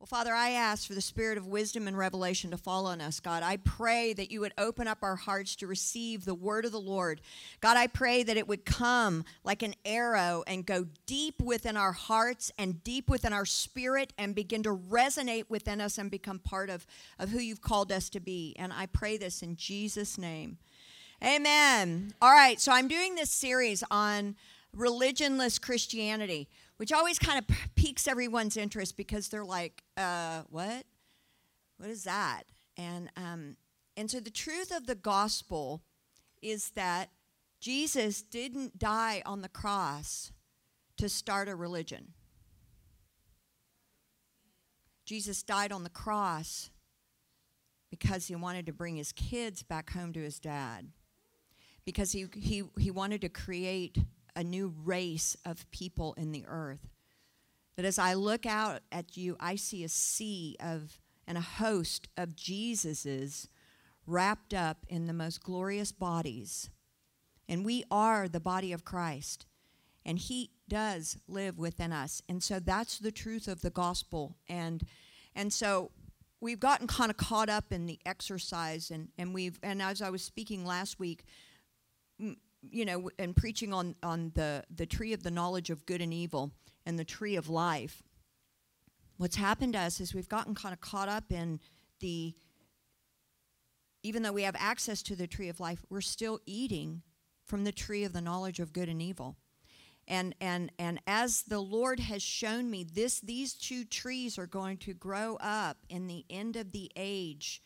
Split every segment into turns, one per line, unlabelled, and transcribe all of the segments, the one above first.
Well, Father, I ask for the spirit of wisdom and revelation to fall on us, God. I pray that you would open up our hearts to receive the word of the Lord. God, I pray that it would come like an arrow and go deep within our hearts and deep within our spirit and begin to resonate within us and become part of, of who you've called us to be. And I pray this in Jesus' name. Amen. All right, so I'm doing this series on religionless Christianity which always kind of piques everyone's interest because they're like, uh, what? What is that? And, um, and so the truth of the gospel is that Jesus didn't die on the cross to start a religion. Jesus died on the cross because he wanted to bring his kids back home to his dad. Because he, he, he wanted to create a new race of people in the earth. That as I look out at you, I see a sea of and a host of Jesuses wrapped up in the most glorious bodies. And we are the body of Christ. And he does live within us. And so that's the truth of the gospel. And and so we've gotten kind of caught up in the exercise and, and we've and as I was speaking last week, you know, and preaching on, on the, the tree of the knowledge of good and evil and the tree of life, what's happened to us is we've gotten kind of caught up in the, even though we have access to the tree of life, we're still eating from the tree of the knowledge of good and evil. And, and, and as the Lord has shown me, this, these two trees are going to grow up in the end of the age,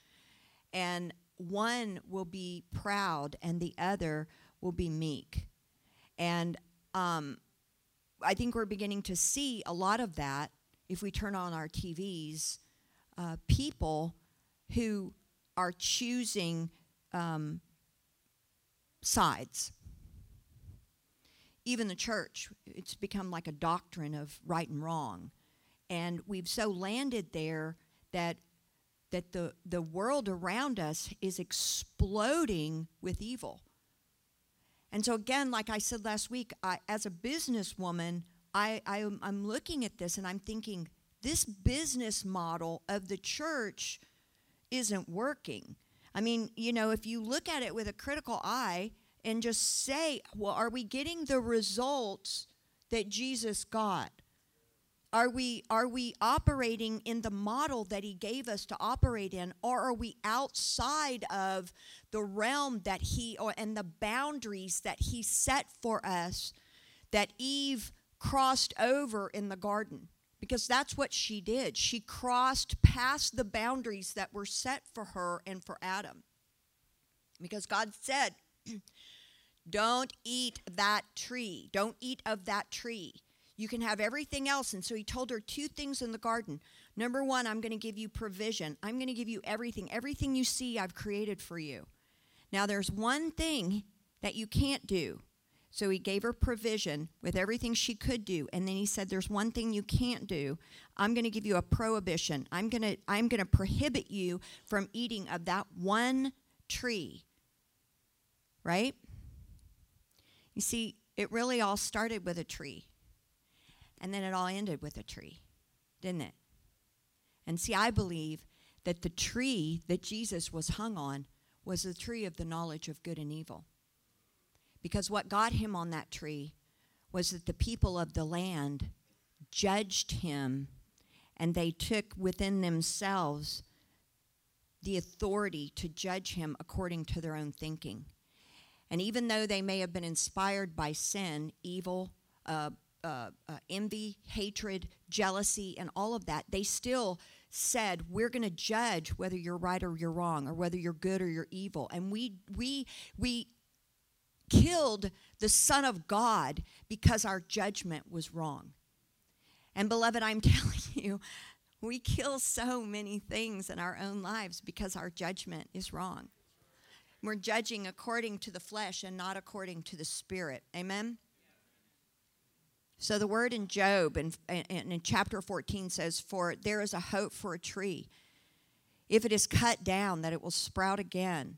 and one will be proud and the other will be meek. And um, I think we're beginning to see a lot of that if we turn on our TVs. Uh, people who are choosing um, sides. Even the church, it's become like a doctrine of right and wrong. And we've so landed there that that the, the world around us is exploding with evil. And so, again, like I said last week, I, as a businesswoman, I, I, I'm looking at this and I'm thinking, this business model of the church isn't working. I mean, you know, if you look at it with a critical eye and just say, well, are we getting the results that Jesus got? Are we, are we operating in the model that he gave us to operate in, or are we outside of the realm that he, or, and the boundaries that he set for us that Eve crossed over in the garden? Because that's what she did. She crossed past the boundaries that were set for her and for Adam. Because God said, Don't eat that tree. Don't eat of that tree. You can have everything else. And so he told her two things in the garden. Number one, I'm going to give you provision. I'm going to give you everything. Everything you see, I've created for you. Now, there's one thing that you can't do. So he gave her provision with everything she could do. And then he said, There's one thing you can't do. I'm going to give you a prohibition. I'm going to, I'm going to prohibit you from eating of that one tree. Right? You see, it really all started with a tree. And then it all ended with a tree, didn't it? And see, I believe that the tree that Jesus was hung on was the tree of the knowledge of good and evil. Because what got him on that tree was that the people of the land judged him and they took within themselves the authority to judge him according to their own thinking. And even though they may have been inspired by sin, evil, uh, uh, uh, envy, hatred, jealousy, and all of that, they still said, "We're going to judge whether you're right or you're wrong, or whether you're good or you're evil." And we we we killed the Son of God because our judgment was wrong. And beloved, I'm telling you, we kill so many things in our own lives because our judgment is wrong. We're judging according to the flesh and not according to the spirit. Amen. So the word in Job in, in, in, chapter 14 says, For there is a hope for a tree. If it is cut down, that it will sprout again,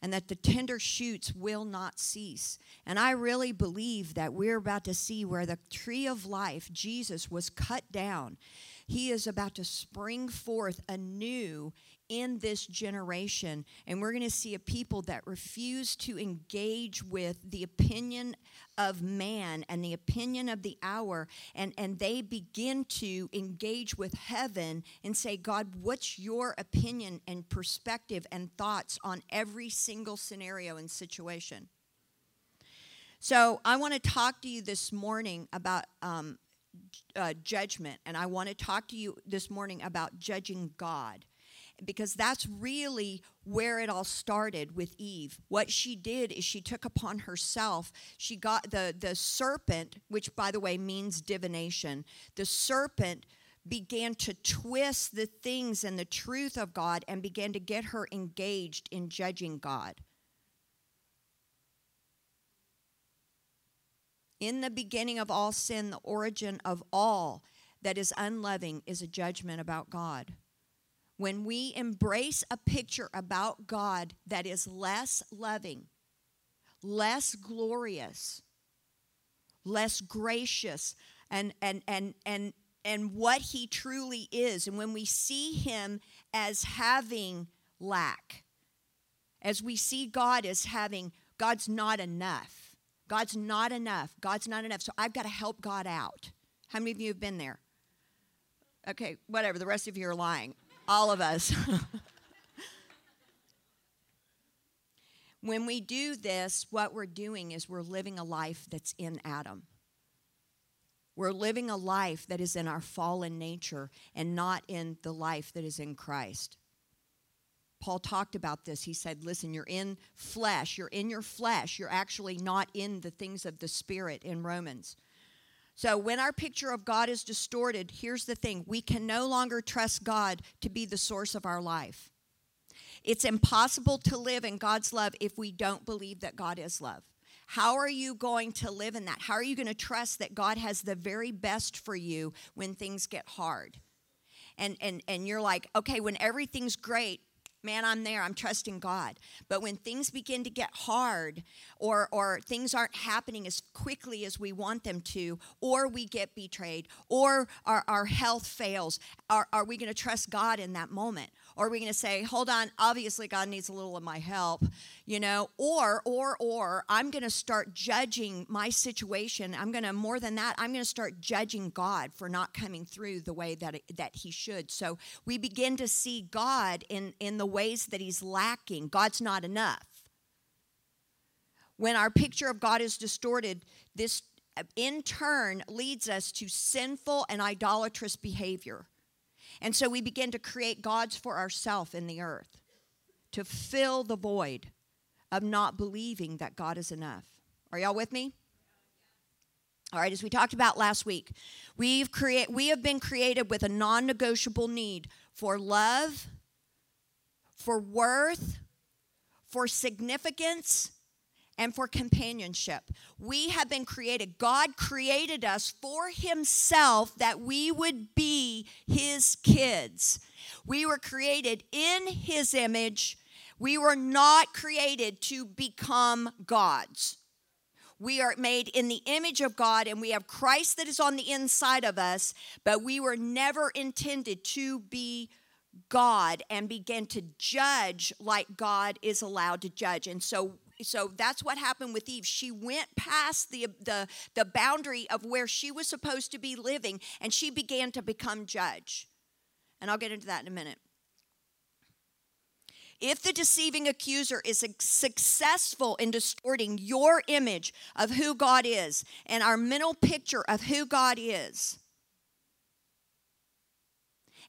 and that the tender shoots will not cease. And I really believe that we're about to see where the tree of life, Jesus, was cut down. He is about to spring forth anew in this generation. And we're going to see a people that refuse to engage with the opinion of man and the opinion of the hour. And, and they begin to engage with heaven and say, God, what's your opinion and perspective and thoughts on every single scenario and situation? So I want to talk to you this morning about um, uh, judgment, and I want to talk to you this morning about judging God because that's really where it all started with Eve. What she did is she took upon herself, she got the, the serpent, which by the way means divination, the serpent began to twist the things and the truth of God and began to get her engaged in judging God. In the beginning of all sin, the origin of all that is unloving is a judgment about God when we embrace a picture about God that is less loving, less glorious, less gracious, and and and and and what he truly is, and when we see him as having lack, as we see God as having God's not enough. God's not enough. God's not enough. So I've got to help God out. How many of you have been there? Okay, whatever. The rest of you are lying. All of us. when we do this, what we're doing is we're living a life that's in Adam. We're living a life that is in our fallen nature and not in the life that is in Christ. Paul talked about this. He said, Listen, you're in flesh. You're in your flesh. You're actually not in the things of the Spirit in Romans. So when our picture of God is distorted, here's the thing we can no longer trust God to be the source of our life. It's impossible to live in God's love if we don't believe that God is love. How are you going to live in that? How are you going to trust that God has the very best for you when things get hard? And and and you're like, "Okay, when everything's great, man, I'm there. I'm trusting God. But when things begin to get hard or, or things aren't happening as quickly as we want them to, or we get betrayed, or our, our health fails, are, are we going to trust God in that moment? Or are we going to say, hold on, obviously God needs a little of my help, you know? Or, or, or I'm going to start judging my situation. I'm going to, more than that, I'm going to start judging God for not coming through the way that, it, that He should. So we begin to see God in, in the ways that He's lacking. God's not enough. When our picture of God is distorted, this in turn leads us to sinful and idolatrous behavior. And so we begin to create gods for ourselves in the earth to fill the void of not believing that God is enough. Are y'all with me? All right, as we talked about last week, we've create, we have been created with a non negotiable need for love, for worth, for significance, and for companionship. We have been created. God created us for Himself that we would be His kids. We were created in His image. We were not created to become gods. We are made in the image of God and we have Christ that is on the inside of us, but we were never intended to be God and begin to judge like God is allowed to judge. And so so that's what happened with Eve. She went past the, the, the boundary of where she was supposed to be living and she began to become judge. And I'll get into that in a minute. If the deceiving accuser is successful in distorting your image of who God is and our mental picture of who God is,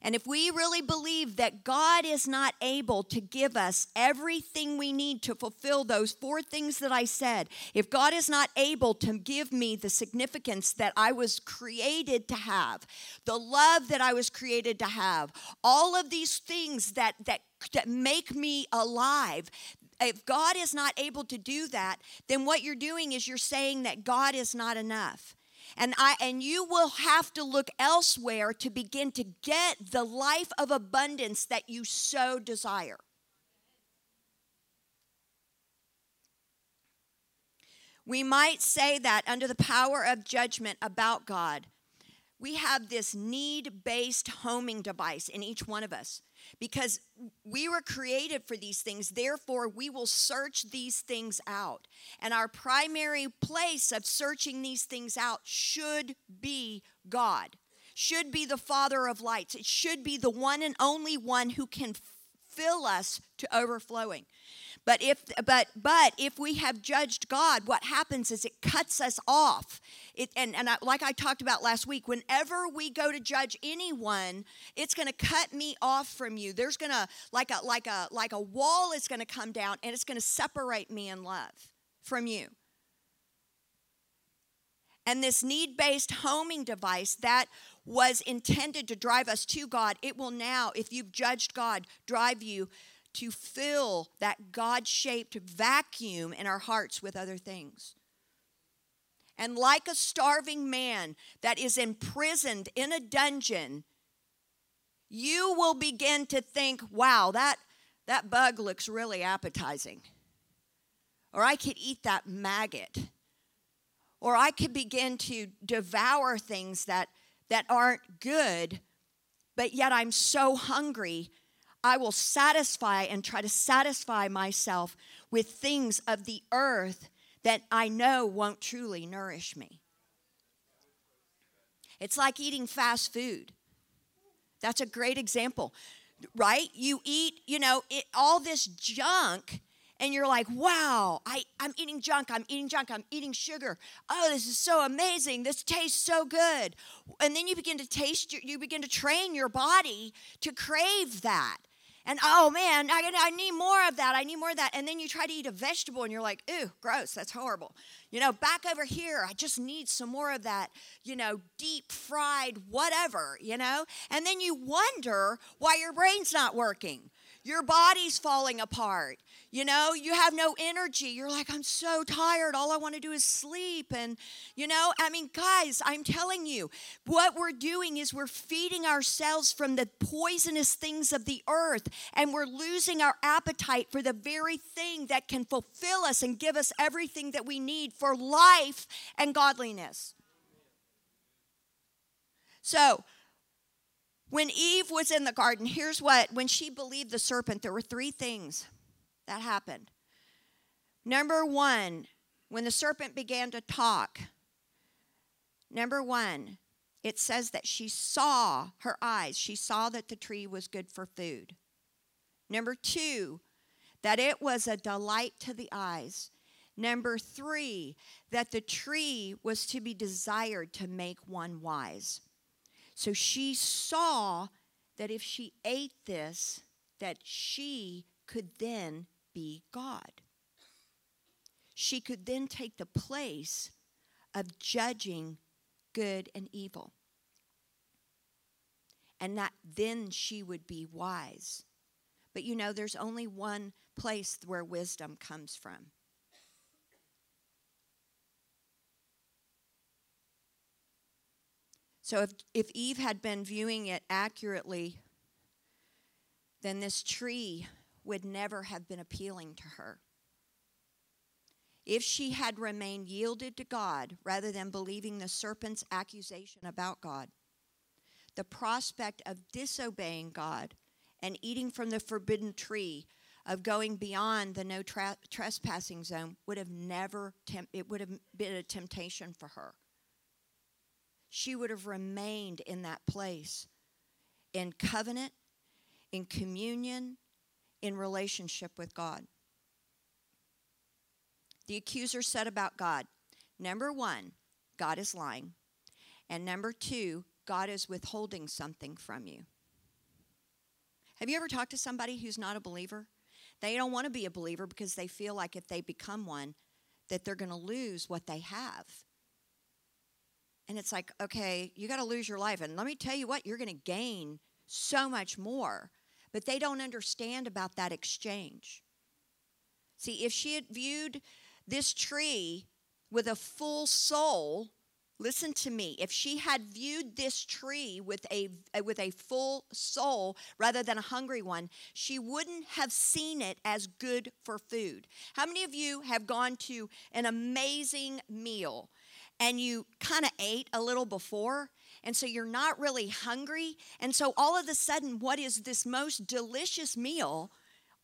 and if we really believe that God is not able to give us everything we need to fulfill those four things that I said, if God is not able to give me the significance that I was created to have, the love that I was created to have, all of these things that, that, that make me alive, if God is not able to do that, then what you're doing is you're saying that God is not enough. And I and you will have to look elsewhere to begin to get the life of abundance that you so desire. We might say that under the power of judgment about God. we have this need based homing device in each one of us because we were created for these things. Therefore, we will search these things out. And our primary place of searching these things out should be God, should be the Father of lights. It should be the one and only one who can fill us to overflowing. But if but but if we have judged God, what happens is it cuts us off. It, and and I, like I talked about last week, whenever we go to judge anyone, it's going to cut me off from you. There's going to like a like a like a wall is going to come down and it's going to separate me in love from you. And this need-based homing device that was intended to drive us to God, it will now, if you've judged God, drive you to fill that God shaped vacuum in our hearts with other things. And like a starving man that is imprisoned in a dungeon, you will begin to think, wow, that, that bug looks really appetizing. Or I could eat that maggot. Or I could begin to devour things that, that aren't good, but yet I'm so hungry I will satisfy and try to satisfy myself with things of the earth that I know won't truly nourish me. It's like eating fast food. That's a great example, right? You eat, you know, it, all this junk and you're like, wow, I, I'm eating junk, I'm eating junk, I'm eating sugar. Oh, this is so amazing. This tastes so good. And then you begin to taste, you begin to train your body to crave that and oh man, I, I need more of that. I need more of that. And then you try to eat a vegetable and you're like, ooh, gross, that's horrible. You know, back over here, I just need some more of that, you know, deep fried whatever, you know? And then you wonder why your brain's not working. Your body's falling apart. You know, you have no energy. You're like, I'm so tired. All I want to do is sleep. And, you know, I mean, guys, I'm telling you, what we're doing is we're feeding ourselves from the poisonous things of the earth, and we're losing our appetite for the very thing that can fulfill us and give us everything that we need for life and godliness. So, when Eve was in the garden, here's what, when she believed the serpent, there were three things that happened. Number one, when the serpent began to talk, number one, it says that she saw her eyes, she saw that the tree was good for food. Number two, that it was a delight to the eyes. Number three, that the tree was to be desired to make one wise. So she saw that if she ate this, that she could then be God. She could then take the place of judging good and evil. And that then she would be wise. But you know, there's only one place where wisdom comes from. So if, if Eve had been viewing it accurately, then this tree would never have been appealing to her. If she had remained yielded to God rather than believing the serpent's accusation about God, the prospect of disobeying God and eating from the forbidden tree of going beyond the no tra- trespassing zone would have never it would have been a temptation for her she would have remained in that place in covenant in communion in relationship with God. The accuser said about God number one, God is lying. And number two, God is withholding something from you. Have you ever talked to somebody who's not a believer? They don't want to be a believer because they feel like if they become one, that they're going to lose what they have. And it's like, okay, you got to lose your life. And let me tell you what, you're going to gain so much more but they don't understand about that exchange. See, if she had viewed this tree with a full soul, listen to me, if she had viewed this tree with a uh, with a full soul rather than a hungry one, she wouldn't have seen it as good for food. How many of you have gone to an amazing meal and you kind of ate a little before And so you're not really hungry. And so all of a sudden, what is this most delicious meal?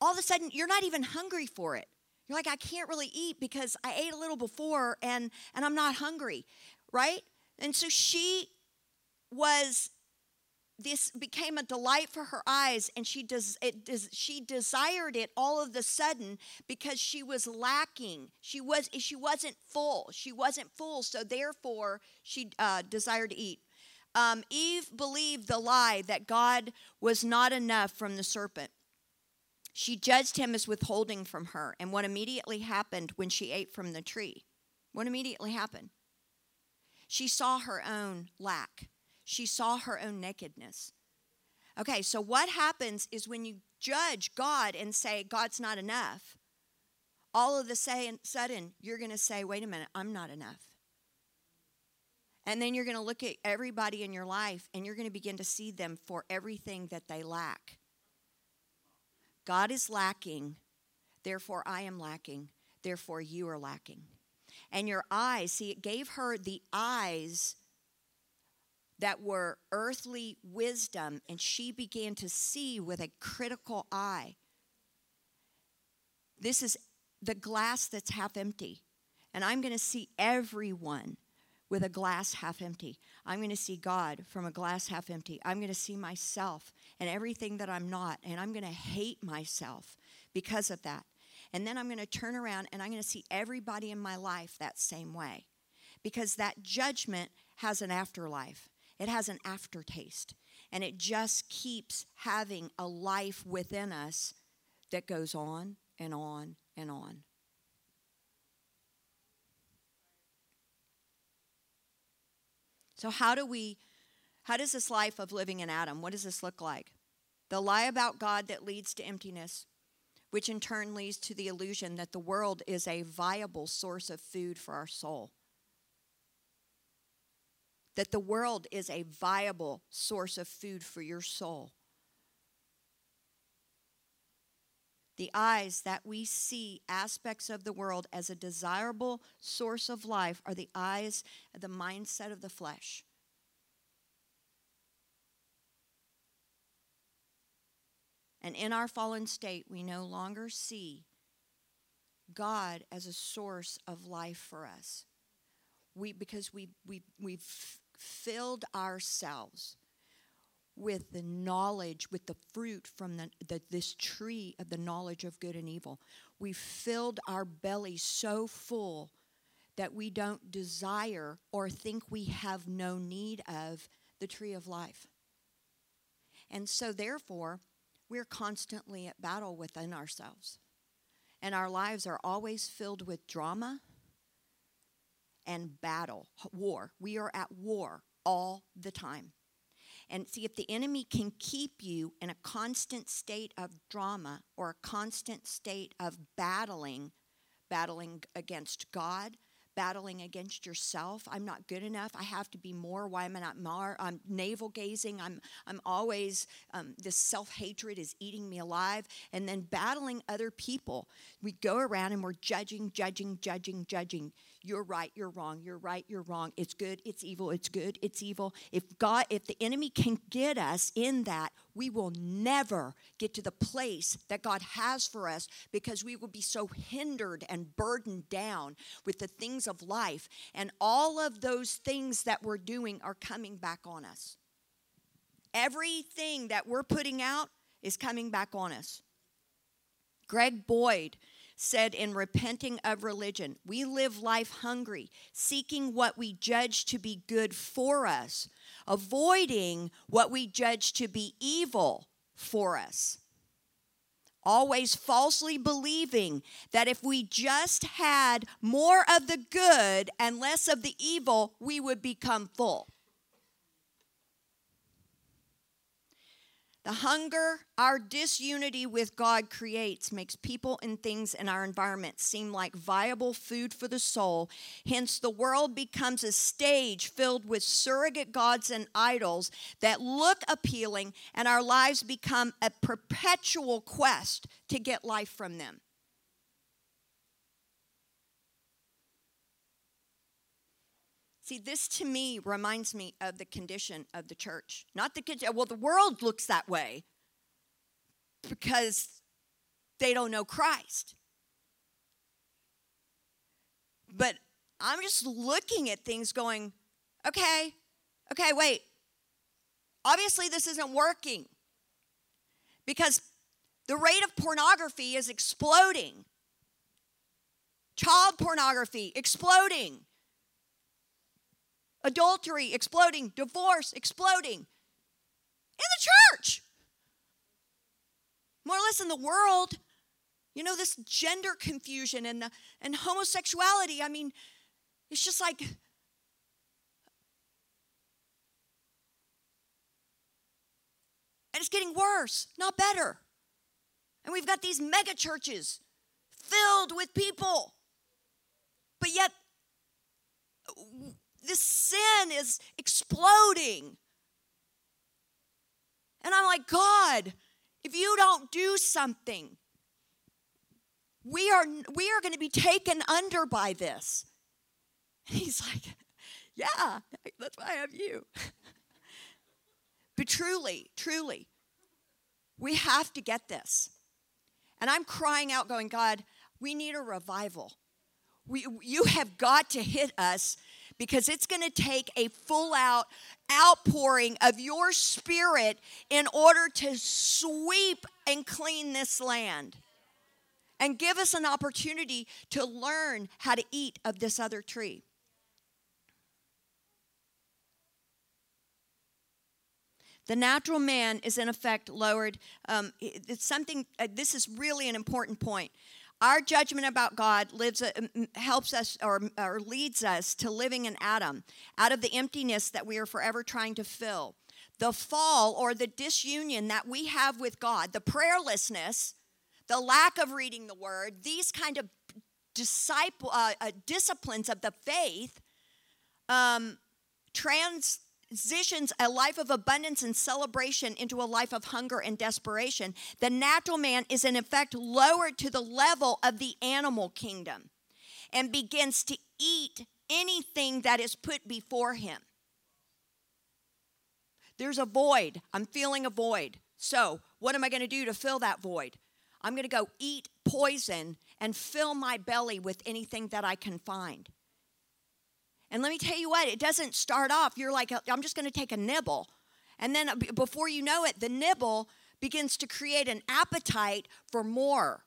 All of a sudden, you're not even hungry for it. You're like, I can't really eat because I ate a little before and, and I'm not hungry, right? And so she was this became a delight for her eyes and she does it does she desired it all of the sudden because she was lacking. She was she wasn't full. She wasn't full so therefore she uh, desired to eat. Um, eve believed the lie that god was not enough from the serpent. She judged him as withholding from her and what immediately happened when she ate from the tree? What immediately happened? She saw her own lack she saw her own nakedness. Okay, so what happens is when you judge God and say, God's not enough, all of a sudden you're going to say, wait a minute, I'm not enough. And then you're going to look at everybody in your life and you're going to begin to see them for everything that they lack. God is lacking, therefore I am lacking, therefore you are lacking. And your eyes, see, it gave her the eyes that were earthly wisdom, and she began to see with a critical eye. This is the glass that's half empty. And I'm going to see everyone with a glass half empty. I'm going to see God from a glass half empty. I'm going to see myself and everything that I'm not. And I'm going to hate myself because of that. And then I'm going to turn around and I'm going to see everybody in my life that same way. Because that judgment has an afterlife. It has an aftertaste. And it just keeps having a life within us that goes on and on and on. So, how do we, how does this life of living in Adam, what does this look like? The lie about God that leads to emptiness, which in turn leads to the illusion that the world is a viable source of food for our soul that the world is a viable source of food for your soul. The eyes that we see aspects of the world as a desirable source of life are the eyes, the mindset of the flesh. And in our fallen state, we no longer see God as a source of life for us. We, because we, we, we've filled ourselves with the knowledge, with the fruit from the, the, this tree of the knowledge of good and evil. We filled our bellies so full that we don't desire or think we have no need of the tree of life. And so, therefore, we're constantly at battle within ourselves. And our lives are always filled with drama and battle, war. We are at war all the time. And see, if the enemy can keep you in a constant state of drama or a constant state of battling, battling against God, battling against yourself. I'm not good enough. I have to be more. Why am I not more? I'm navel gazing. I'm, I'm always, um, this self hatred is eating me alive. And then battling other people. We go around and we're judging, judging, judging, judging. You're right, you're wrong. You're right, you're wrong. It's good, it's evil, it's good, it's evil. If God, if the enemy can get us in that, we will never get to the place that God has for us because we will be so hindered and burdened down with the things of life. And all of those things that we're doing are coming back on us. Everything that we're putting out is coming back on us. Greg Boyd said in Repenting of Religion, we live life hungry, seeking what we judge to be good for us, avoiding what we judge to be evil for us. Always falsely believing that if we just had more of the good and less of the evil, we would become full. The hunger our disunity with God creates makes people and things in our environment seem like viable food for the soul. Hence, the world becomes a stage filled with surrogate gods and idols that look appealing, and our lives become a perpetual quest to get life from them. See, this to me reminds me of the condition of the church. Not the condition, well, the world looks that way because they don't know Christ. But I'm just looking at things going, okay, okay, wait. Obviously, this isn't working because the rate of pornography is exploding. Child pornography exploding. Adultery exploding. Divorce exploding. In the church. More or less in the world. You know, this gender confusion and, the, and homosexuality. I mean, it's just like. And it's getting worse, not better. And we've got these mega churches filled with people. But yet, this sin is exploding. And I'm like, God, if you don't do something, we are we are going to be taken under by this. And he's like, yeah, that's why I have you. but truly, truly, we have to get this. And I'm crying out, going, God, we need a revival. We, you have got to hit us because it's going to take a full out outpouring of your spirit in order to sweep and clean this land and give us an opportunity to learn how to eat of this other tree. The natural man is in effect lowered. Um, it's something, uh, this is really an important point. Our judgment about God lives, uh, helps us or, or leads us to living in Adam, out of the emptiness that we are forever trying to fill. The fall or the disunion that we have with God, the prayerlessness, the lack of reading the word, these kind of disciple uh, uh, disciplines of the faith um, trans transitions a life of abundance and celebration into a life of hunger and desperation, the natural man is in effect lowered to the level of the animal kingdom and begins to eat anything that is put before him. There's a void. I'm feeling a void. So, what am I going to do to fill that void? I'm going to go eat poison and fill my belly with anything that I can find. And let me tell you what, it doesn't start off, you're like, I'm just going to take a nibble. And then uh, before you know it, the nibble begins to create an appetite for more.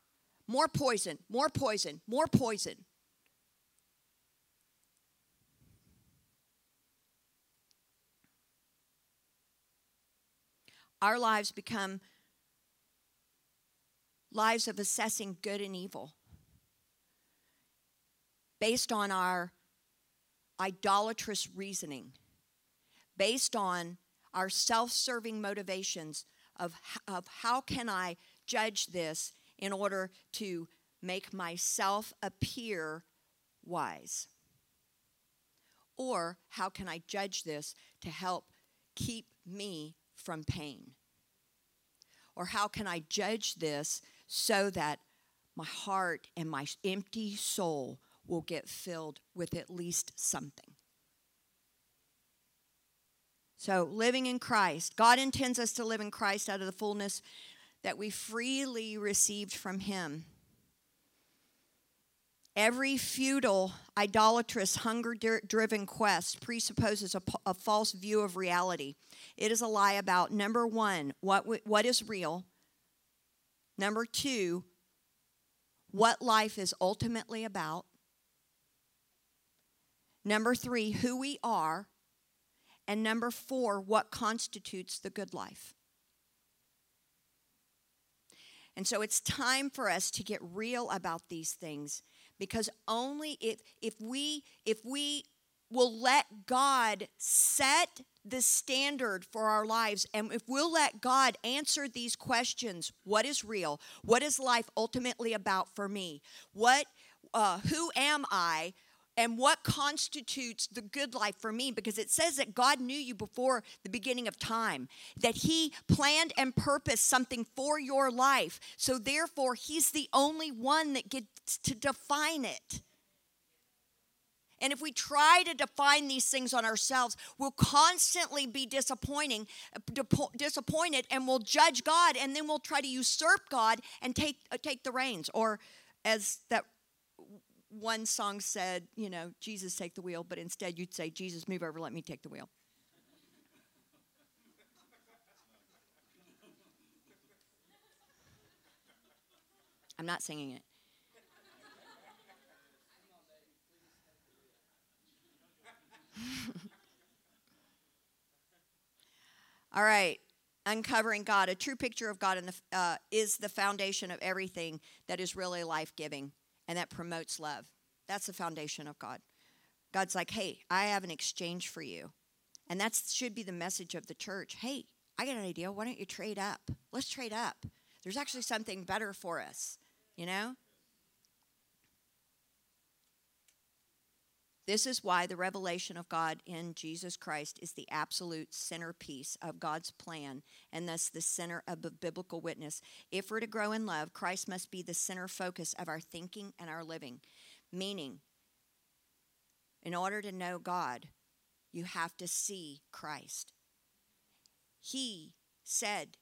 More poison, more poison, more poison. Our lives become lives of assessing good and evil based on our idolatrous reasoning based on our self serving motivations of, of how can I judge this in order to make myself appear wise? Or how can I judge this to help keep me from pain? Or how can I judge this so that my heart and my empty soul will get filled with at least something. So, living in Christ, God intends us to live in Christ out of the fullness that we freely received from Him. Every futile, idolatrous, hunger driven quest presupposes a, a, false view of reality. It is a lie about number one, what, what is real, number two, what life is ultimately about, Number three, who we are. And number four, what constitutes the good life. And so it's time for us to get real about these things because only if, if we if we will let God set the standard for our lives and if we'll let God answer these questions, what is real? What is life ultimately about for me? What uh, who am I? And what constitutes the good life for me because it says that God knew you before the beginning of time, that He planned and purposed something for your life. So, therefore, He's the only one that gets to define it. And if we try to define these things on ourselves, we'll constantly be disappointing, disappointed, and we'll judge God, and then we'll try to usurp God and take uh, take the reins. Or, as that one song said, you know, Jesus take the wheel, but instead you'd say, Jesus, move over, let me take the wheel. I'm not singing it. All right. Uncovering God. A true picture of God the, uh, is the foundation of everything that is really life giving and that promotes love. That's the foundation of God. God's like, hey, I have an exchange for you. And that should be the message of the church. Hey, I got an idea. Why don't you trade up? Let's trade up. There's actually something better for us, you know? This is why the revelation of God in Jesus Christ is the absolute centerpiece of God's plan and thus the center of the biblical witness. If we're to grow in love, Christ must be the center focus of our thinking and our living. Meaning, in order to know God, you have to see Christ. He said,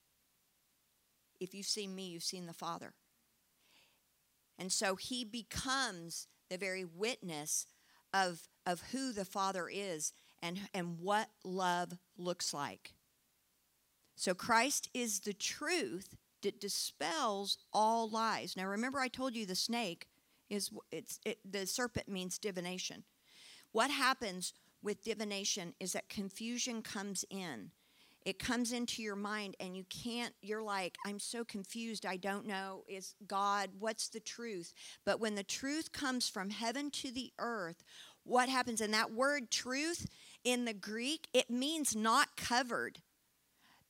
If you've seen me, you've seen the Father. And so he becomes the very witness of, of who the Father is and, and what love looks like. So Christ is the truth that dispels all lies. Now remember I told you the snake is it's it, the serpent means divination. What happens with divination is that confusion comes in. It comes into your mind and you can't you're like I'm so confused I don't know is God what's the truth? But when the truth comes from heaven to the earth, what happens in that word truth in the Greek, it means not covered.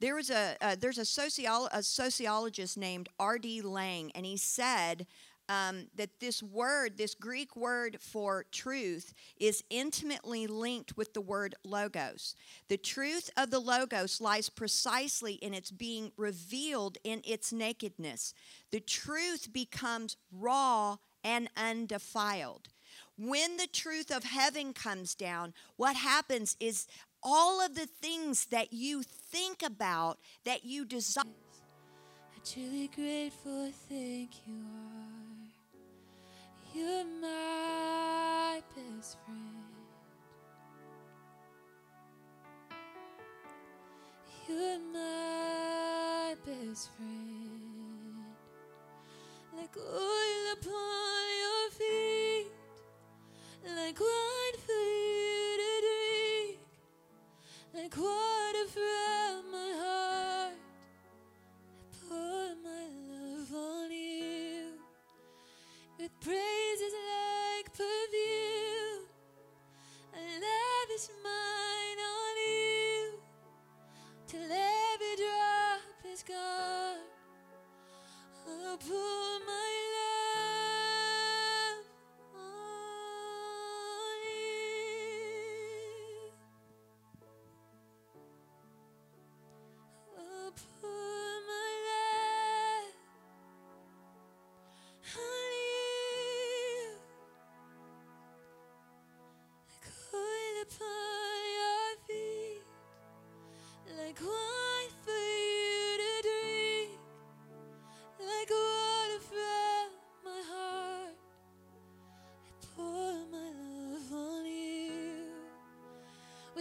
There was a uh, there's a, sociolo- a sociologist named R.D. Laing, and he said um, that this word, this Greek word for truth, is intimately linked with the word logos. The truth of the logos lies precisely in its being revealed in its nakedness. The truth becomes raw and undefiled. When the truth of heaven comes down, what happens is all of the things that you think about, that you desire.
Truly grateful, thank you are. You're my best friend. You're my best friend. Like oil upon your feet like wine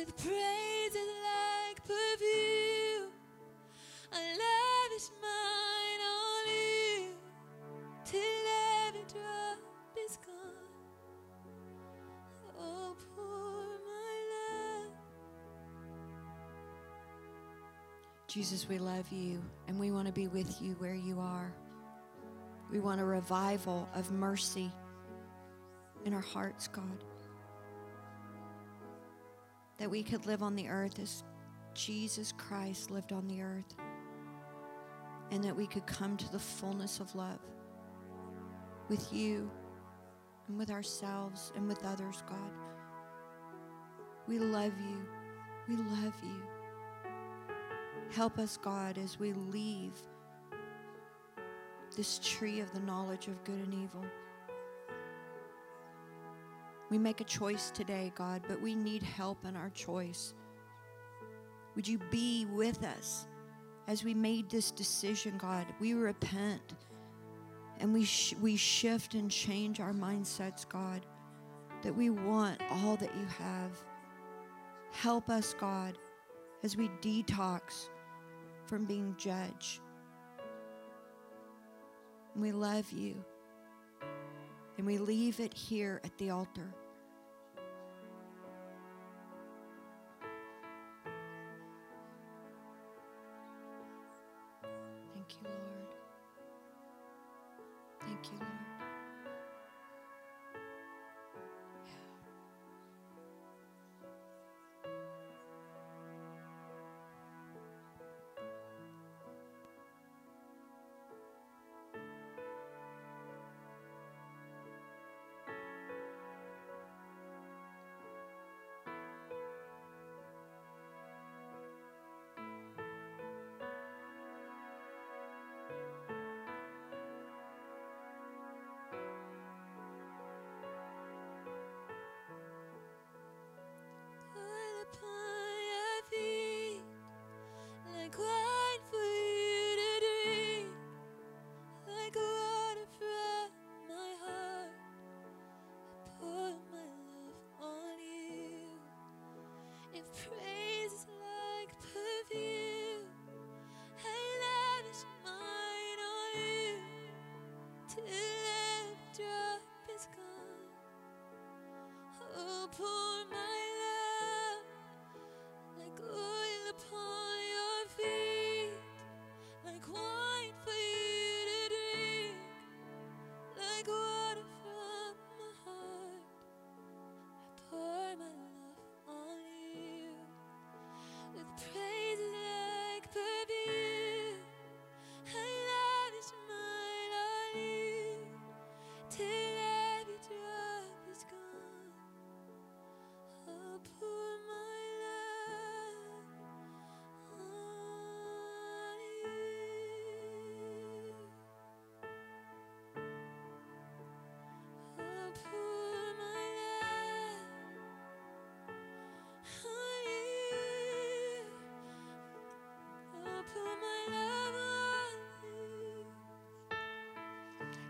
with praises like perfume. I lavish mine on you till every drop is gone. Oh, pour my love.
Jesus, we love you and we want to be with you where you are. We want a revival of mercy in our hearts, God that we could live on the earth as Jesus Christ lived on the earth, and that we could come to the fullness of love with you and with ourselves and with others, God. We love you. We love you. Help us, God, as we leave this tree of the knowledge of good and evil. We make a choice today, God, but we need help in our choice. Would you be with us as we made this decision, God? We repent and we, sh- we shift and change our mindsets, God, that we want all that you have. Help us, God, as we detox from being judged. We love you. And we leave it here at the altar. You.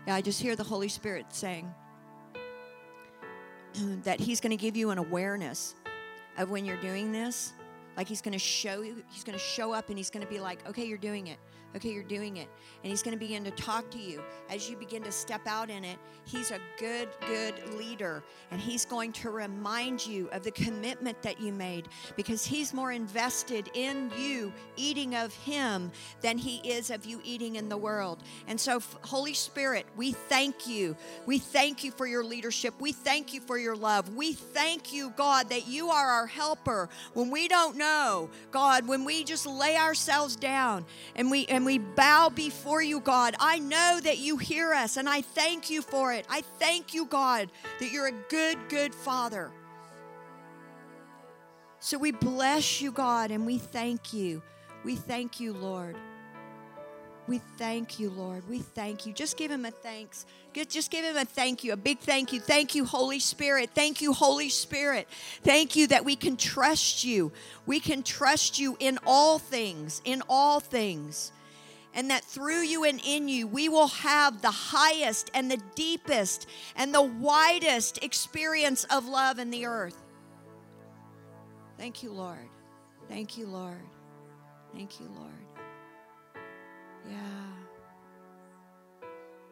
Yeah, I just hear the Holy Spirit saying that He's going to give you an awareness of when you're doing this. Like He's going to show you, He's going to show up and He's going to be like, okay, you're doing it. Okay, you're doing it. And He's going to begin to talk to you as you begin to step out in it. He's a good, good leader. And He's going to remind you of the commitment that you made because He's more invested in you eating of Him than He is of you eating in the world. And so, Holy Spirit, we thank you. We thank you for your leadership. We thank you for your love. We thank you, God, that you are our helper when we don't know, God, when we just lay ourselves down and we and we bow before you, God. I know that you hear us and I thank you for it. I thank you, God, that you're a good, good Father. So we bless you, God, and we thank you. We thank you, Lord. We thank you, Lord. We thank you. Just give him a thanks. Just give him a thank you, a big thank you. Thank you, Holy Spirit. Thank you, Holy Spirit. Thank you that we can trust you. We can trust you in all things, in all things. And that through you and in you, we will have the highest and the deepest and the widest experience of love in the earth. Thank you, Lord. Thank you, Lord. Thank you, Lord. Yeah.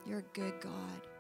You're a good God.